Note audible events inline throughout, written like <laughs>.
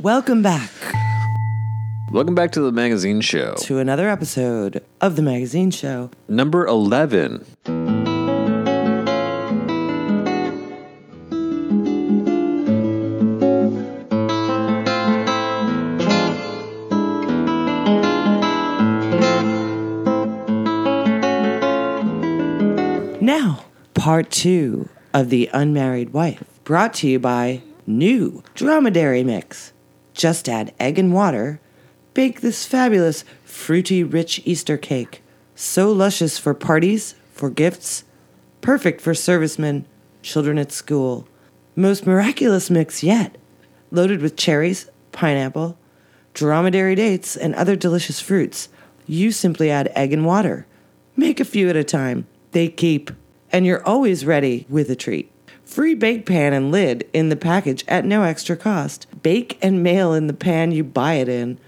Welcome back Welcome back to the magazine show. to another episode of the magazine show. Number 11. Now, part two of The Unmarried Wife, brought to you by New Dromedary Mix. Just add egg and water. Bake this fabulous, fruity, rich Easter cake. So luscious for parties, for gifts, perfect for servicemen, children at school. Most miraculous mix yet. Loaded with cherries, pineapple, dromedary dates, and other delicious fruits. You simply add egg and water. Make a few at a time. They keep. And you're always ready with a treat. Free bake pan and lid in the package at no extra cost. Bake and mail in the pan you buy it in.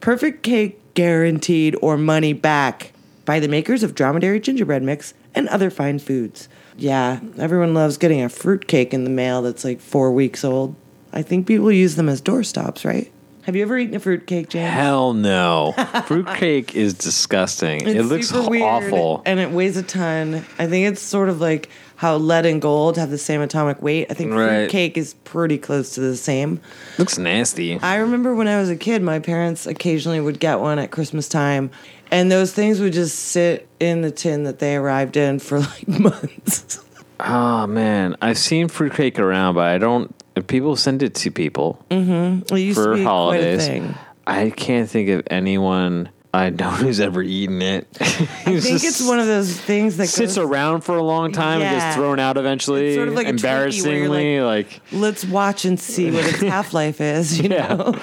Perfect cake guaranteed or money back. By the makers of Dromedary Gingerbread Mix and other fine foods. Yeah, everyone loves getting a fruit cake in the mail that's like four weeks old. I think people use them as doorstops, right? Have you ever eaten a fruit cake, James? Hell no. <laughs> fruit cake is disgusting. it looks awful. and it weighs a ton. I think it's sort of like how lead and gold have the same atomic weight. I think fruit Right. cake is pretty close to the same. looks nasty. I remember when I was a kid, my parents occasionally would get one at Christmas time, and those things would just sit in the tin that they arrived in for like <laughs> months. Oh man, I've seen fruit cake around, but I don't. People send it to people mm-hmm. it used for holidays, quite a thing. I can't think of anyone I don't know <laughs> who's ever eaten it. <laughs> I think it's one of those things that sits goes, around for a long time and gets thrown out eventually. It's sort of like embarrassingly, you're like, let's watch and see what its <laughs> half life is. You Yeah. know,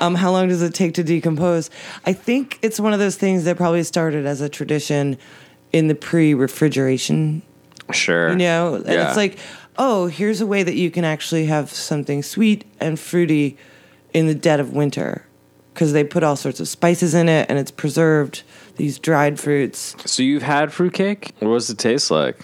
um, how long does it take to decompose? I think it's one of those things that probably started as a tradition in the pre-refrigeration. sure, You know, and Yeah. it's like, oh, here's a way that you can actually have something sweet and fruity in the dead of winter because they put all sorts of spices in it and it's preserved. These dried fruits, So you've had fruitcake? What does it taste like?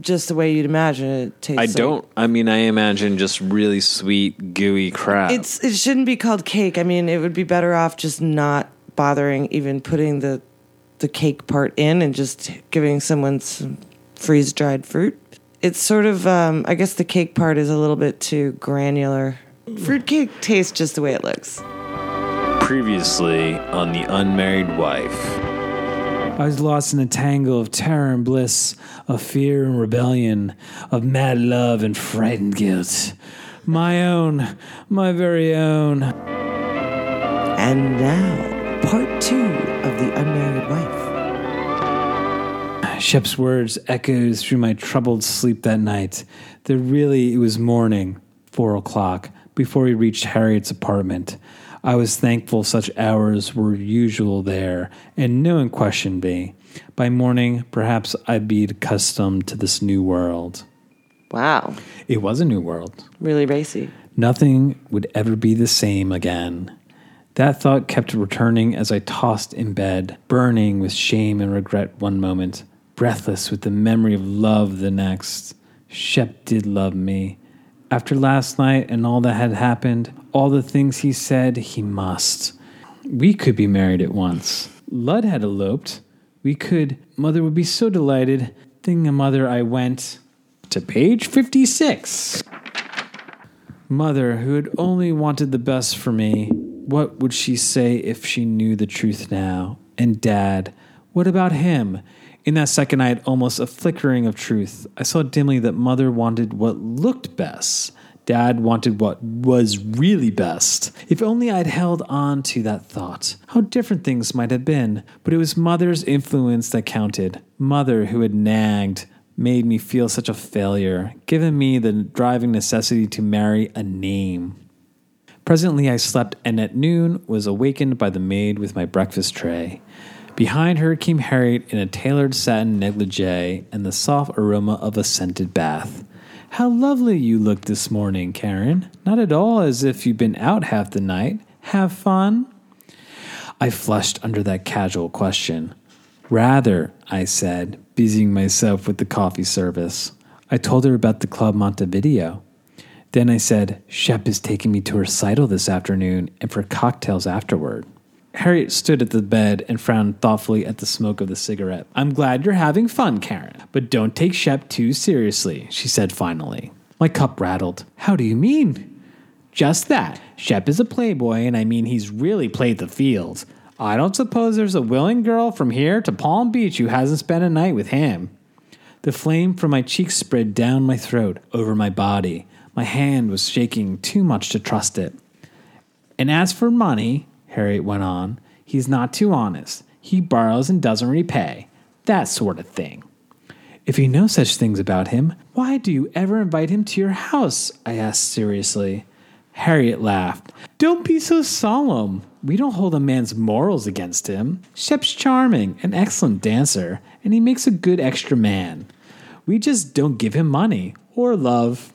just the way you'd imagine it tastes. I like. don't. I mean, I imagine just really sweet, gooey crap. It's it shouldn't be called cake. I mean, it would be better off just not bothering even putting the the cake part in and just giving someone some freeze dried fruit. It's sort of um, I guess the cake part is a little bit too granular. Fruit cake tastes just the way it looks. Previously on the unmarried wife. I was lost in a tangle of terror and bliss, of fear and rebellion, of mad love and frightened guilt. My own, my very own. And now, part two of the unmarried wife. Shep's words echoed through my troubled sleep that night. That really it was morning, four o'clock, before we reached Harriet's apartment. I was thankful such hours were usual there, and no one questioned me. By morning, perhaps I'd be accustomed to this new world. Wow, It was a new world. really racy. Nothing would ever be the same again. That thought kept returning as I tossed in bed, burning with shame and regret one moment, breathless with the memory of love the next. Shep did love me. After last night and all that had happened, all the things he said, he must. We could be married at once. Lud had eloped. We could. Mother would be so delighted. Thing of mother, I went to page 56. Mother, who had only wanted the best for me, what would she say if she knew the truth now? And Dad, what about him? In that second, I had almost a flickering of truth. I saw dimly that Mother wanted what looked best. Dad wanted what was really best. If only I'd held on to that thought, how different things might have been. But it was Mother's influence that counted. Mother, who had nagged, made me feel such a failure, given me the driving necessity to marry a name. Presently I slept and at noon was awakened by the maid with my breakfast tray. Behind her came Harriet in a tailored satin negligee and the soft aroma of a scented bath. How lovely you look this morning, Karen. Not at all as if you'd been out half the night. Have fun? I flushed under that casual question. Rather, I said, busying myself with the coffee service. I told her about the Club Montevideo. Then I said, Shep is taking me to a recital this afternoon and for cocktails afterward. Harriet stood at the bed and frowned thoughtfully at the smoke of the cigarette. I'm glad you're having fun, Karen, but don't take Shep too seriously, she said finally. My cup rattled. How do you mean? Just that. Shep is a playboy, and I mean he's really played the field. I don't suppose there's a willing girl from here to Palm Beach who hasn't spent a night with him. The flame from my cheeks spread down my throat, over my body. My hand was shaking too much to trust it. And as for money, Harriet went on, he's not too honest. He borrows and doesn't repay. That sort of thing. If you know such things about him, why do you ever invite him to your house? I asked seriously. Harriet laughed. Don't be so solemn. We don't hold a man's morals against him. Shep's charming, an excellent dancer, and he makes a good extra man. We just don't give him money or love.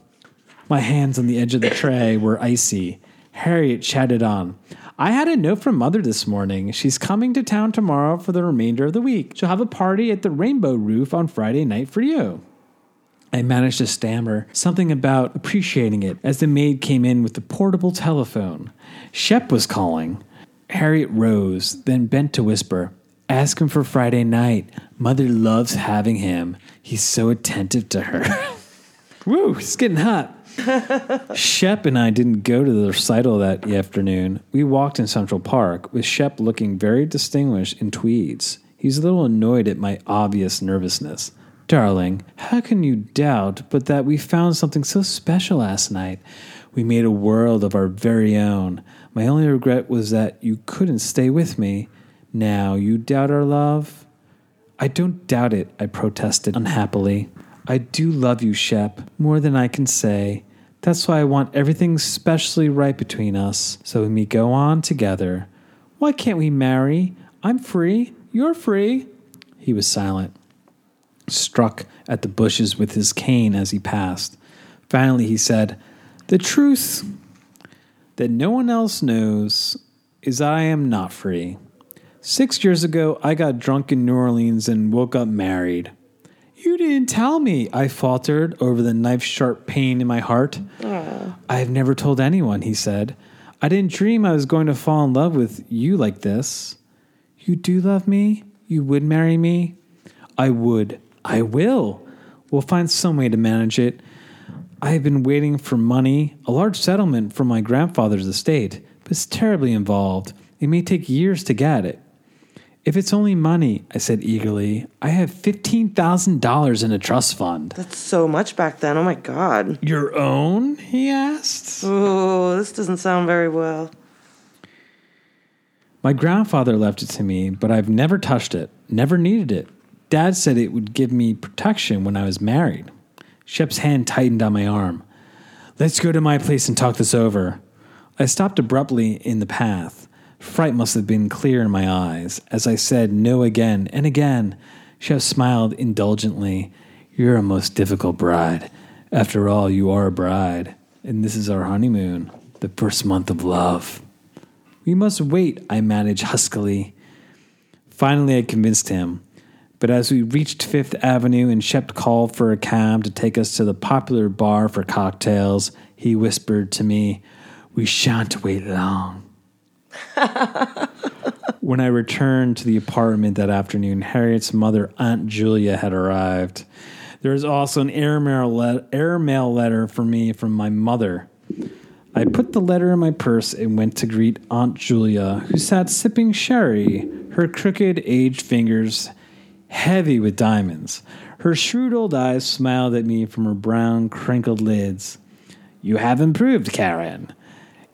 My hands on the edge of the tray were icy. Harriet chatted on. I had a note from Mother this morning. She's coming to town tomorrow for the remainder of the week. She'll have a party at the Rainbow Roof on Friday night for you. I managed to stammer something about appreciating it as the maid came in with the portable telephone. Shep was calling. Harriet rose, then bent to whisper, Ask him for Friday night. Mother loves having him. He's so attentive to her. <laughs> Woo, it's getting hot. Shep and I didn't go to the recital that afternoon. We walked in Central Park, with Shep looking very distinguished in tweeds. He's a little annoyed at my obvious nervousness. Darling, how can you doubt but that we found something so special last night? We made a world of our very own. My only regret was that you couldn't stay with me. Now you doubt our love? I don't doubt it, I protested unhappily. I do love you, Shep, more than I can say. That's why I want everything specially right between us, so we may go on together. Why can't we marry? I'm free. You're free. He was silent, struck at the bushes with his cane as he passed. Finally, he said, The truth that no one else knows is I am not free. Six years ago, I got drunk in New Orleans and woke up married. You didn't tell me, I faltered over the knife sharp pain in my heart. I have never told anyone, he said. I didn't dream I was going to fall in love with you like this. You do love me? You would marry me? I would. I will. We'll find some way to manage it. I have been waiting for money, a large settlement from my grandfather's estate, but it's terribly involved. It may take years to get it. If it's only money, I said eagerly, I have $15,000 in a trust fund. That's so much back then. Oh my god. Your own? He asked. Oh, this doesn't sound very well. My grandfather left it to me, but I've never touched it, never needed it. Dad said it would give me protection when I was married. Shep's hand tightened on my arm. Let's go to my place and talk this over. I stopped abruptly in the path. Fright must have been clear in my eyes as I said no again and again. Shep smiled indulgently. You're a most difficult bride. After all, you are a bride, and this is our honeymoon, the first month of love. We must wait, I managed huskily. Finally, I convinced him. But as we reached Fifth Avenue and Shep called for a cab to take us to the popular bar for cocktails, he whispered to me, We shan't wait long. <laughs> when I returned to the apartment that afternoon, Harriet's mother, Aunt Julia, had arrived. There was also an le- airmail letter for me from my mother. I put the letter in my purse and went to greet Aunt Julia, who sat sipping sherry, her crooked, aged fingers heavy with diamonds. Her shrewd old eyes smiled at me from her brown, crinkled lids. You have improved, Karen.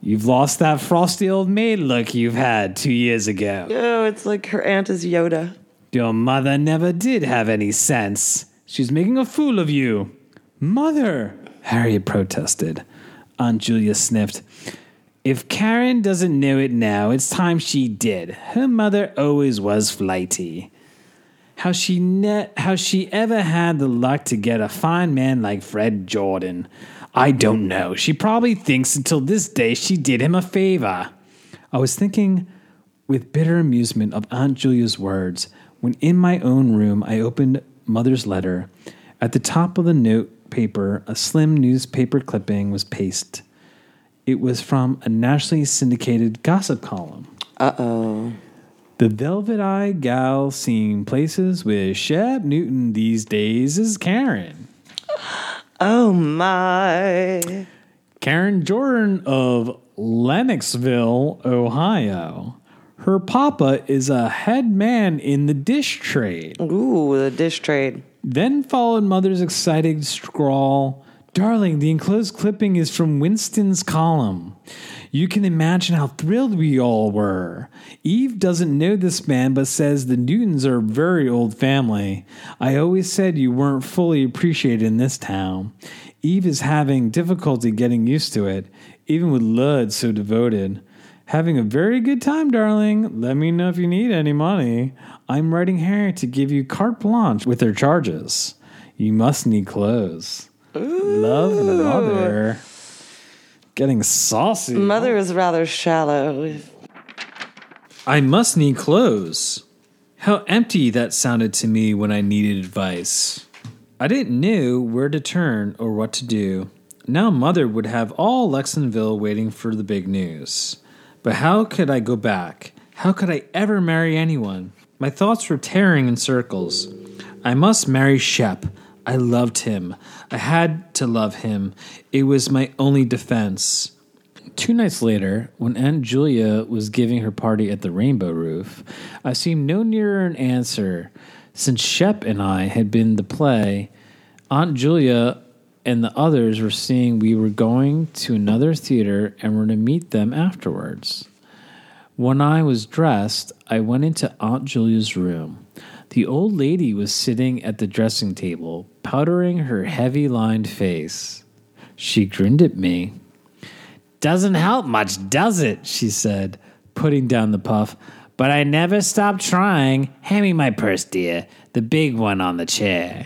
You've lost that frosty old maid look you've had two years ago. Oh, it's like her aunt is Yoda. Your mother never did have any sense. She's making a fool of you. Mother, Harriet protested. Aunt Julia sniffed. If Karen doesn't know it now, it's time she did. Her mother always was flighty. How she ne- how she ever had the luck to get a fine man like Fred Jordan. I don't know. She probably thinks until this day she did him a favor. I was thinking with bitter amusement of Aunt Julia's words when in my own room I opened Mother's letter. At the top of the note paper, a slim newspaper clipping was pasted. It was from a nationally syndicated gossip column. Uh oh. The velvet eyed gal seen places with Shep Newton these days is Karen. Oh my. Karen Jordan of Lenoxville, Ohio. Her papa is a head man in the dish trade. Ooh, the dish trade. Then followed Mother's excited scrawl Darling, the enclosed clipping is from Winston's column. You can imagine how thrilled we all were. Eve doesn't know this man, but says the Newtons are a very old family. I always said you weren't fully appreciated in this town. Eve is having difficulty getting used to it, even with Lud so devoted. Having a very good time, darling. Let me know if you need any money. I'm writing Harry to give you carte blanche with her charges. You must need clothes. Love mother. Getting saucy. Mother is rather shallow. I must need clothes. How empty that sounded to me when I needed advice. I didn't know where to turn or what to do. Now mother would have all Lennoxville waiting for the big news. But how could I go back? How could I ever marry anyone? My thoughts were tearing in circles. I must marry Shep. I loved him. I had to love him. It was my only defense. Two nights later, when Aunt Julia was giving her party at the Rainbow Roof, I seemed no nearer an answer. Since Shep and I had been the play, Aunt Julia and the others were seeing we were going to another theater and were to meet them afterwards. When I was dressed, I went into Aunt Julia's room. The old lady was sitting at the dressing table, powdering her heavy lined face. She grinned at me. Doesn't help much, does it? she said, putting down the puff. But I never stopped trying. Hand me my purse, dear. The big one on the chair.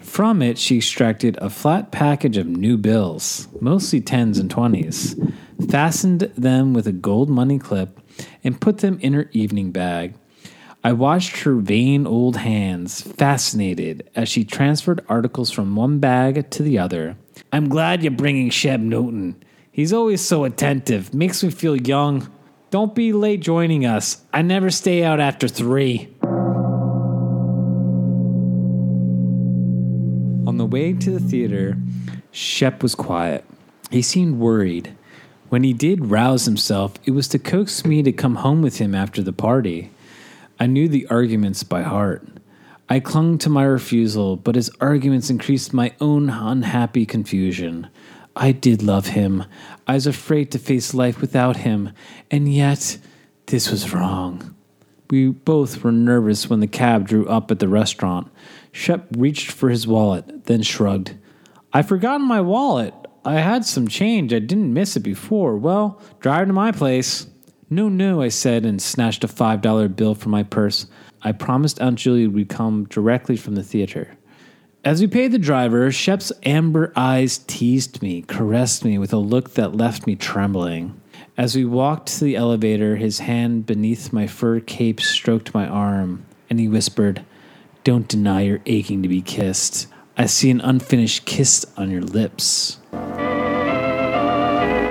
From it, she extracted a flat package of new bills, mostly tens and twenties, fastened them with a gold money clip, and put them in her evening bag. I watched her vain old hands, fascinated, as she transferred articles from one bag to the other. I'm glad you're bringing Shep Newton. He's always so attentive, makes me feel young. Don't be late joining us. I never stay out after three. On the way to the theater, Shep was quiet. He seemed worried. When he did rouse himself, it was to coax me to come home with him after the party. I knew the arguments by heart. I clung to my refusal, but his arguments increased my own unhappy confusion. I did love him. I was afraid to face life without him, and yet this was wrong. We both were nervous when the cab drew up at the restaurant. Shep reached for his wallet, then shrugged. I've forgotten my wallet. I had some change. I didn't miss it before. Well, drive to my place. No, no, I said and snatched a $5 bill from my purse. I promised Aunt Julia we'd come directly from the theater. As we paid the driver, Shep's amber eyes teased me, caressed me with a look that left me trembling. As we walked to the elevator, his hand beneath my fur cape stroked my arm, and he whispered, Don't deny you're aching to be kissed. I see an unfinished kiss on your lips.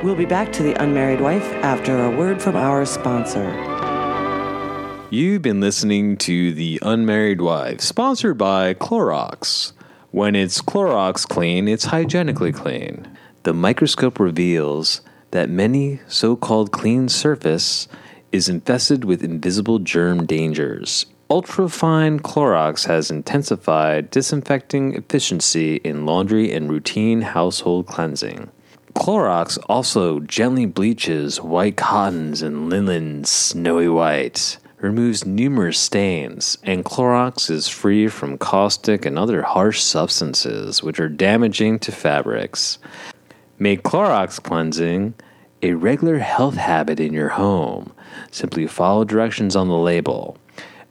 We'll be back to the unmarried wife after a word from our sponsor. You've been listening to The Unmarried Wife, sponsored by Clorox. When it's Clorox clean, it's hygienically clean. The microscope reveals that many so called clean surface is infested with invisible germ dangers. Ultrafine Clorox has intensified disinfecting efficiency in laundry and routine household cleansing. Clorox also gently bleaches white cottons and linens snowy white, removes numerous stains, and Clorox is free from caustic and other harsh substances which are damaging to fabrics. Make Clorox cleansing a regular health habit in your home. Simply follow directions on the label.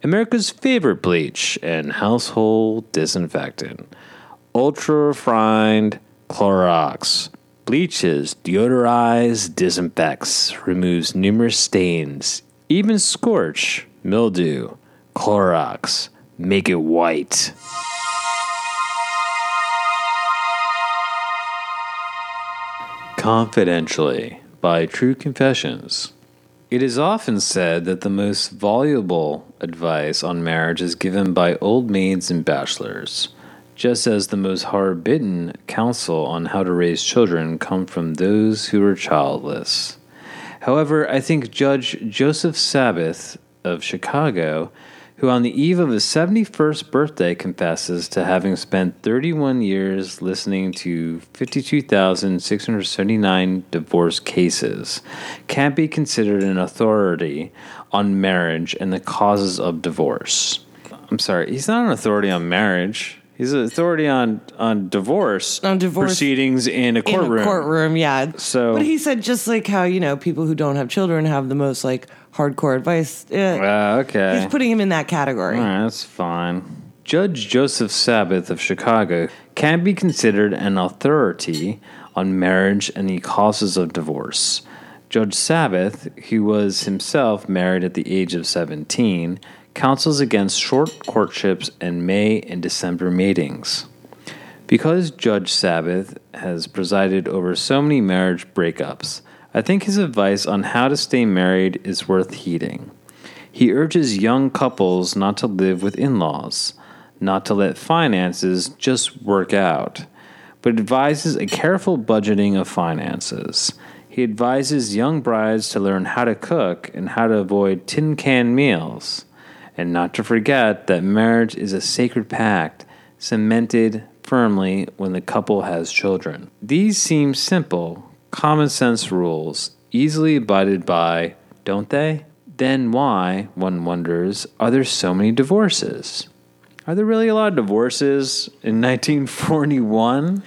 America's favorite bleach and household disinfectant. Ultra refined Clorox bleaches, deodorizes, disinfects, removes numerous stains, even scorch, mildew, Clorox, make it white. Confidentially by True Confessions. It is often said that the most valuable advice on marriage is given by old maids and bachelors just as the most hard bitten counsel on how to raise children come from those who are childless. However, I think Judge Joseph Sabath of Chicago who on the eve of his 71st birthday confesses to having spent 31 years listening to 52,679 divorce cases, can't be considered an authority on marriage and the causes of divorce. I'm sorry, he's not an authority on marriage. He's an authority on, on divorce On divorce proceedings in a courtroom. In a courtroom, yeah. So- but he said just like how you know people who don't have children have the most like hardcore advice. Eh, Ah, okay. he's putting him in that category. All right, that's fine. Judge Joseph Sabath of Chicago can be considered an authority on marriage and the causes of divorce. Judge Sabath, who was himself married at the age of 17, counsels against short courtships and May and December matings. Because Judge Sabath has presided over so many marriage breakups, I think his advice on how to stay married is worth heeding. He urges young couples not to live with in laws, not to let finances just work out, but advises a careful budgeting of finances. He advises young brides to learn how to cook and how to avoid tin can meals, and not to forget that marriage is a sacred pact cemented firmly when the couple has children. These seem simple, common sense rules, easily abided by, don't they? Then why, one wonders, are there so many divorces? Are there really a lot of divorces in <laughs> 1941?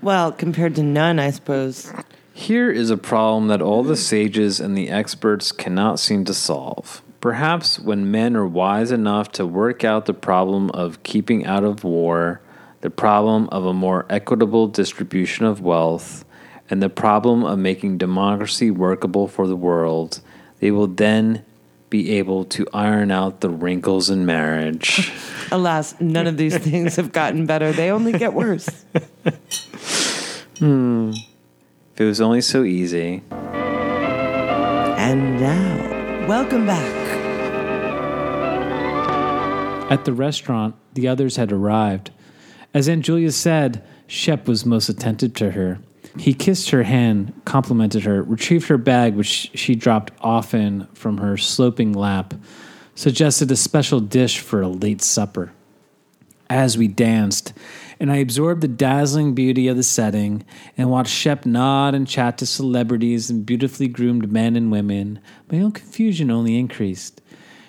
Well, compared to none, I suppose. Here is a problem that all the sages and the experts cannot seem to solve. Perhaps when men are wise enough to work out the problem of keeping out of war, the problem of a more equitable distribution of wealth, and the problem of making democracy workable for the world, they will then be able to iron out the wrinkles in marriage. <laughs> Alas, none of these things have gotten better. They only get worse. Hmm. if it was only so easy. And now, welcome back. At the restaurant, the others had arrived. As Aunt Julia said, Shep was most attentive to her. He kissed her hand, complimented her, retrieved her bag, which she dropped often from her sloping lap, suggested a special dish for a late supper. As we danced, and I absorbed the dazzling beauty of the setting and watched Shep nod and chat to celebrities and beautifully groomed men and women, my own confusion only increased.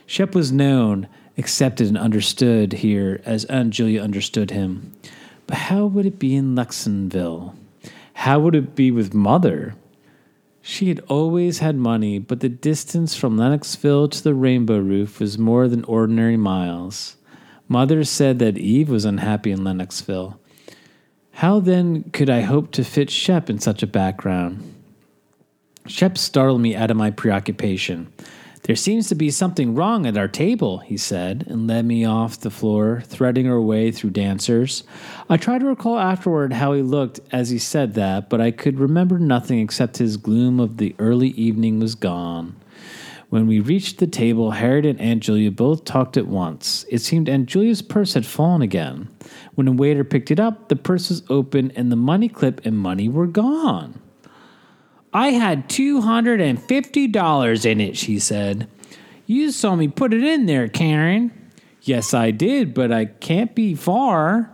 Shep was known, accepted, and understood here as Aunt Julia understood him. But how would it be in Lennoxville? How would it be with Mother? She had always had money, but the distance from Lennoxville to the Rainbow Roof was more than ordinary miles. Mother said that Eve was unhappy in Lennoxville. How then could I hope to fit Shep in such a background? Shep startled me out of my preoccupation. There seems to be something wrong at our table, he said, and led me off the floor, threading our way through dancers. I tried to recall afterward how he looked as he said that, but I could remember nothing except his gloom of the early evening was gone. When we reached the table, Harriet and Aunt Julia both talked at once. It seemed Aunt Julia's purse had fallen again. When a waiter picked it up, the purse was open and the money clip and money were gone. I had $250 in it, she said. You saw me put it in there, Karen. Yes, I did, but I can't be far.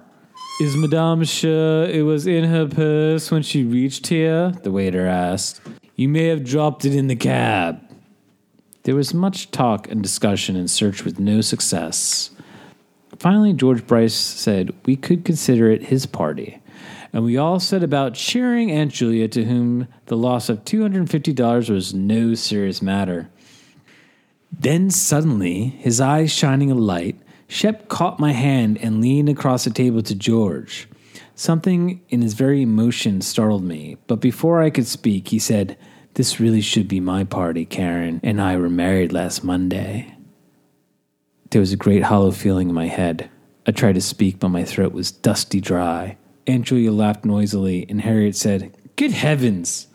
Is Madame sure it was in her purse when she reached here? The waiter asked. You may have dropped it in the cab. There was much talk and discussion and search with no success. Finally, George Bryce said we could consider it his party, and we all set about cheering Aunt Julia, to whom the loss of $250 was no serious matter. Then suddenly, his eyes shining a light, Shep caught my hand and leaned across the table to George. Something in his very emotion startled me, but before I could speak, he said, This really should be my party. Karen and I were married last Monday. There was a great hollow feeling in my head. I tried to speak, but my throat was dusty dry. Aunt Julia laughed noisily, and Harriet said, Good heavens!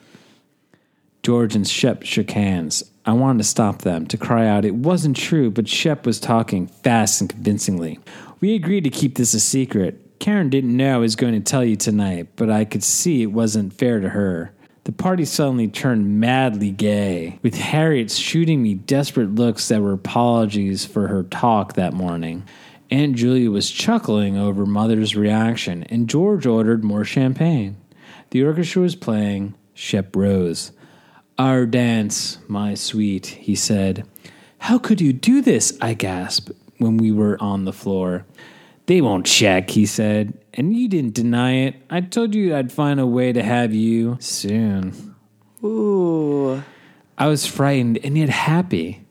George and Shep shook hands. I wanted to stop them, to cry out it wasn't true, but Shep was talking fast and convincingly. We agreed to keep this a secret. Karen didn't know I was going to tell you tonight, but I could see it wasn't fair to her. The party suddenly turned madly gay, with Harriet shooting me desperate looks that were apologies for her talk that morning. Aunt Julia was chuckling over Mother's reaction, and George ordered more champagne. The orchestra was playing. Shep rose. Our dance, my sweet, he said. How could you do this? I gasped when we were on the floor. They won't check, he said. And you didn't deny it. I told you I'd find a way to have you soon. Ooh. I was frightened and yet happy.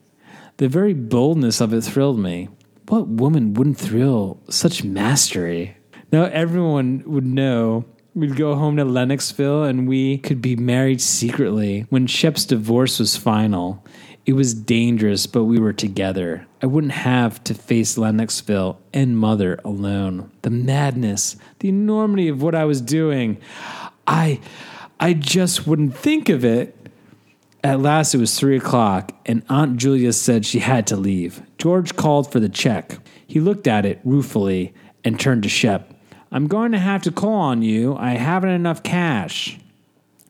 The very boldness of it thrilled me. What woman wouldn't thrill such mastery? Now everyone would know. We'd go home to Lennoxville and we could be married secretly. When Shep's divorce was final, it was dangerous, but we were together. I wouldn't have to face Lennoxville and mother alone. The madness, the enormity of what I was doing. I I just wouldn't think of it. At last, it was three o'clock, and Aunt Julia said she had to leave. George called for the check. He looked at it ruefully and turned to Shep. I'm going to have to call on you. I haven't enough cash.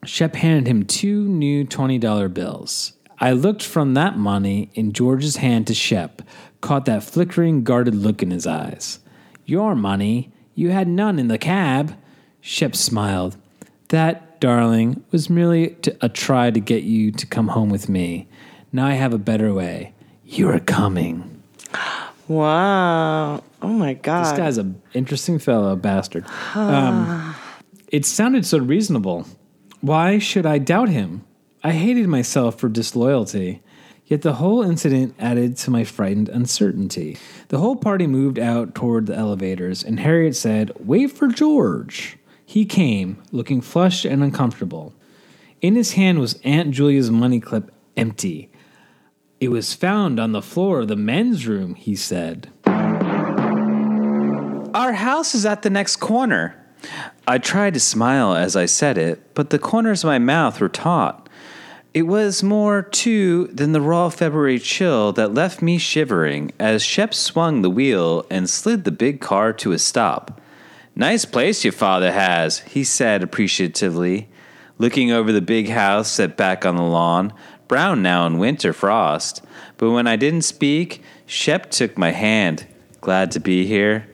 Shep handed him two new $20 bills. I looked from that money in George's hand to Shep, caught that flickering, guarded look in his eyes. Your money? You had none in the cab. Shep smiled. That, darling, was merely to, a try to get you to come home with me. Now I have a better way. You're coming. Wow. Oh my God. This guy's an interesting fellow, bastard. Um, it sounded so reasonable. Why should I doubt him? I hated myself for disloyalty. Yet the whole incident added to my frightened uncertainty. The whole party moved out toward the elevators, and Harriet said, Wait for George. He came, looking flushed and uncomfortable. In his hand was Aunt Julia's money clip empty. It was found on the floor of the men's room, he said. Our house is at the next corner. I tried to smile as I said it, but the corners of my mouth were taut. It was more, too, than the raw February chill that left me shivering as Shep swung the wheel and slid the big car to a stop. Nice place your father has, he said appreciatively, looking over the big house set back on the lawn, brown now in winter frost. But when I didn't speak, Shep took my hand. Glad to be here.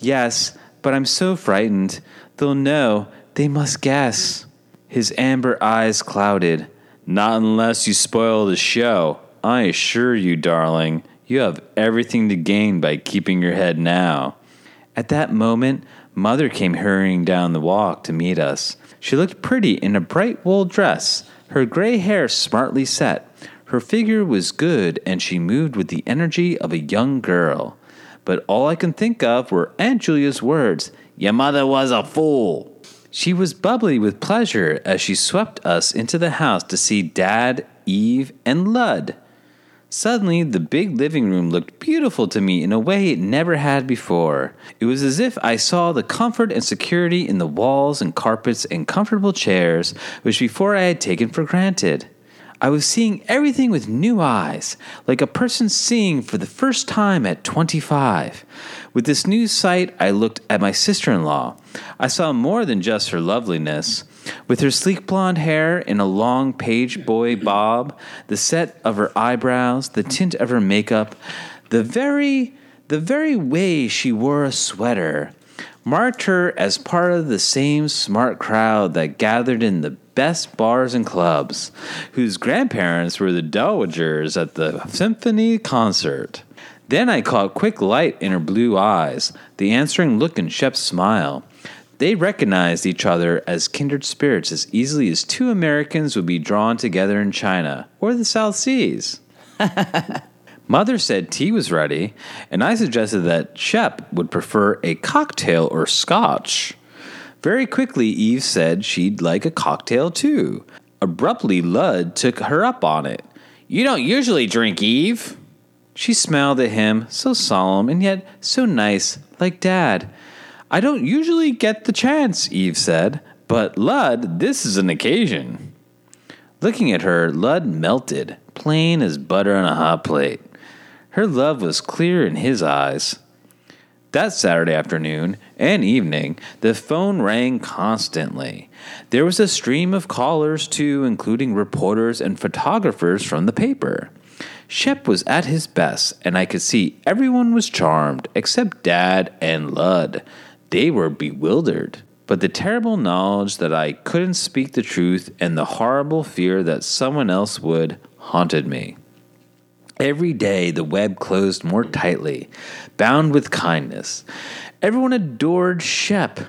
Yes, but I'm so frightened. They'll know. They must guess. His amber eyes clouded. Not unless you spoil the show. I assure you, darling, you have everything to gain by keeping your head now. At that moment, Mother came hurrying down the walk to meet us. She looked pretty in a bright wool dress, her gray hair smartly set. Her figure was good, and she moved with the energy of a young girl. But all I can think of were Aunt Julia's words Your mother was a fool. She was bubbly with pleasure as she swept us into the house to see Dad, Eve, and Lud. Suddenly, the big living room looked beautiful to me in a way it never had before. It was as if I saw the comfort and security in the walls and carpets and comfortable chairs, which before I had taken for granted. I was seeing everything with new eyes, like a person seeing for the first time at 25. With this new sight, I looked at my sister in law. I saw more than just her loveliness. With her sleek blonde hair in a long page boy bob, the set of her eyebrows, the tint of her makeup, the very the very way she wore a sweater marked her as part of the same smart crowd that gathered in the best bars and clubs, whose grandparents were the dowagers at the symphony concert. Then I caught quick light in her blue eyes, the answering look in Shep's smile. They recognized each other as kindred spirits as easily as two Americans would be drawn together in China or the South Seas. <laughs> Mother said tea was ready, and I suggested that Shep would prefer a cocktail or scotch. Very quickly, Eve said she'd like a cocktail too. Abruptly, Lud took her up on it. You don't usually drink, Eve. She smiled at him, so solemn and yet so nice, like Dad. I don't usually get the chance, Eve said, but Lud, this is an occasion. Looking at her, Lud melted, plain as butter on a hot plate. Her love was clear in his eyes. That Saturday afternoon and evening, the phone rang constantly. There was a stream of callers, too, including reporters and photographers from the paper. Shep was at his best, and I could see everyone was charmed except Dad and Lud. They were bewildered. But the terrible knowledge that I couldn't speak the truth and the horrible fear that someone else would haunted me. Every day the web closed more tightly, bound with kindness. Everyone adored Shep.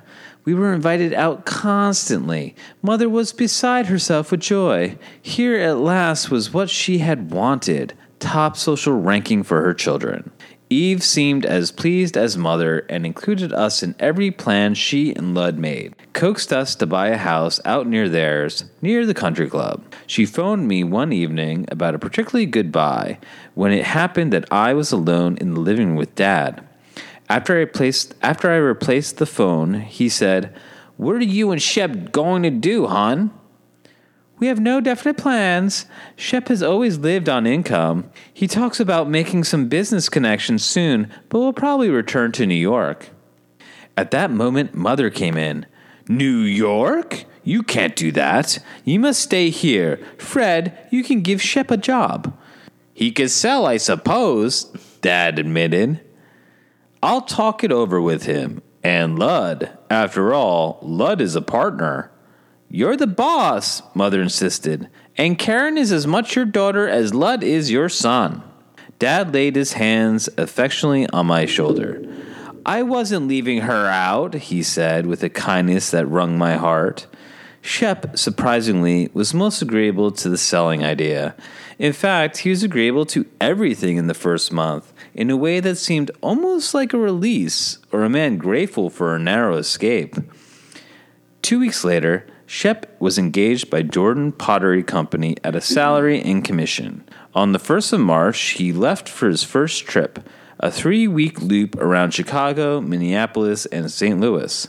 We were invited out constantly. Mother was beside herself with joy. Here at last was what she had wanted top social ranking for her children. Eve seemed as pleased as mother and included us in every plan she and Lud made. Coaxed us to buy a house out near theirs, near the country club. She phoned me one evening about a particularly good buy when it happened that I was alone in the living room with Dad. After I placed after I replaced the phone, he said, "What are you and Shep going to do, hon?" We have no definite plans. Shep has always lived on income. He talks about making some business connections soon, but will probably return to New York. At that moment, Mother came in. New York? You can't do that. You must stay here. Fred, you can give Shep a job. He could sell, I suppose, Dad admitted. I'll talk it over with him. And Lud, after all, Lud is a partner. You're the boss, Mother insisted, and Karen is as much your daughter as Lud is your son. Dad laid his hands affectionately on my shoulder. I wasn't leaving her out, he said with a kindness that wrung my heart. Shep, surprisingly, was most agreeable to the selling idea. In fact, he was agreeable to everything in the first month in a way that seemed almost like a release or a man grateful for a narrow escape. Two weeks later, Shep was engaged by Jordan Pottery Company at a salary and commission. On the 1st of March, he left for his first trip, a three week loop around Chicago, Minneapolis, and St. Louis.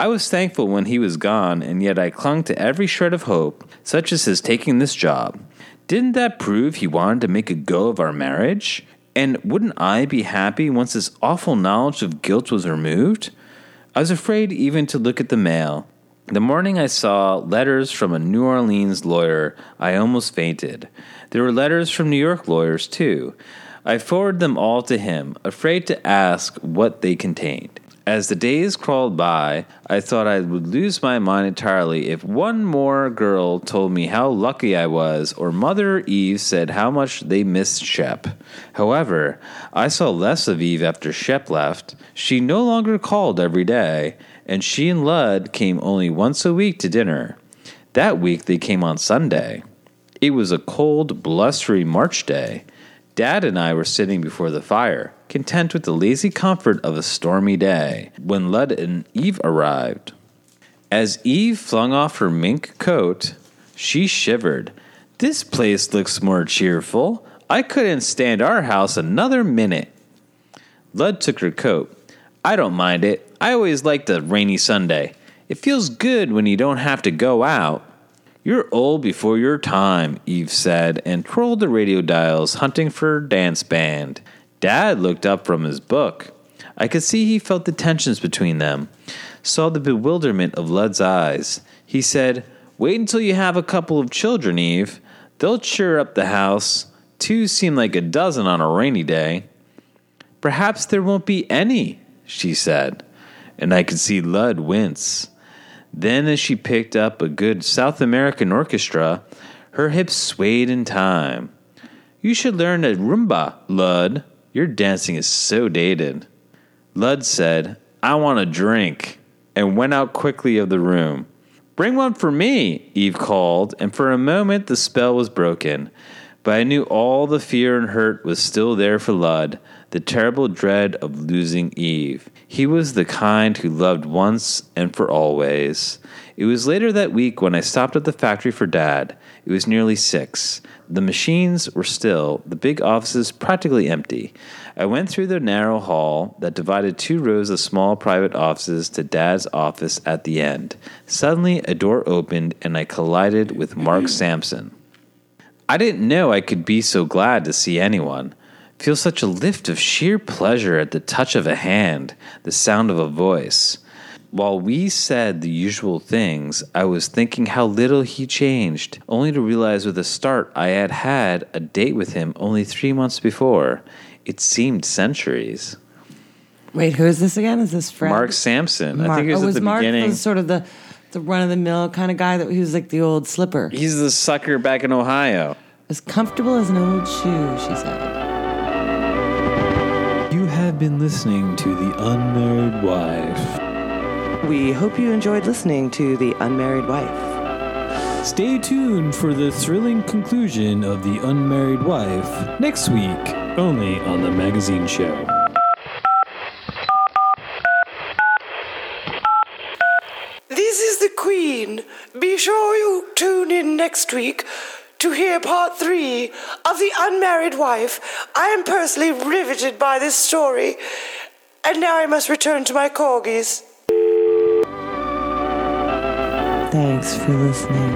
I was thankful when he was gone, and yet I clung to every shred of hope, such as his taking this job. Didn't that prove he wanted to make a go of our marriage? And wouldn't I be happy once this awful knowledge of guilt was removed? I was afraid even to look at the mail. The morning I saw letters from a New Orleans lawyer, I almost fainted. There were letters from New York lawyers, too. I forwarded them all to him, afraid to ask what they contained. As the days crawled by, I thought I would lose my mind entirely if one more girl told me how lucky I was, or Mother Eve said how much they missed Shep. However, I saw less of Eve after Shep left. She no longer called every day, and she and Lud came only once a week to dinner. That week they came on Sunday. It was a cold, blustery March day. Dad and I were sitting before the fire, content with the lazy comfort of a stormy day, when Lud and Eve arrived. As Eve flung off her mink coat, she shivered. This place looks more cheerful. I couldn't stand our house another minute. Lud took her coat. I don't mind it. I always liked a rainy Sunday. It feels good when you don't have to go out. You're old before your time, Eve said, and twirled the radio dials, hunting for dance band. Dad looked up from his book. I could see he felt the tensions between them, saw the bewilderment of Lud's eyes. He said, Wait until you have a couple of children, Eve. They'll cheer up the house. Two seem like a dozen on a rainy day. Perhaps there won't be any, she said and I could see Lud wince. Then, as she picked up a good South American orchestra, her hips swayed in time. You should learn a rumba, Lud. Your dancing is so dated. Lud said, I want a drink, and went out quickly of the room. Bring one for me, Eve called, and for a moment the spell was broken. But I knew all the fear and hurt was still there for Lud, the terrible dread of losing Eve. He was the kind who loved once and for always. It was later that week when I stopped at the factory for Dad. It was nearly six. The machines were still, the big offices practically empty. I went through the narrow hall that divided two rows of small private offices to Dad's office at the end. Suddenly, a door opened and I collided with Mark <clears throat> Sampson. I didn't know I could be so glad to see anyone. Feel such a lift of sheer pleasure at the touch of a hand, the sound of a voice. While we said the usual things, I was thinking how little he changed, only to realize with a start I had had a date with him only three months before. It seemed centuries. Wait, who is this again? Is this Fred? Mark Sampson. I Mark- think it was oh, at was the Mark beginning. was sort of the the run of the mill kind of guy that he was like the old slipper. He's the sucker back in Ohio. As comfortable as an old shoe, she said. You have been listening to The Unmarried Wife. We hope you enjoyed listening to The Unmarried Wife. Stay tuned for the thrilling conclusion of The Unmarried Wife next week, only on The Magazine Show. This is the Queen. Be sure you tune in next week to hear part three of The Unmarried Wife. I am personally riveted by this story, and now I must return to my corgis. Thanks for listening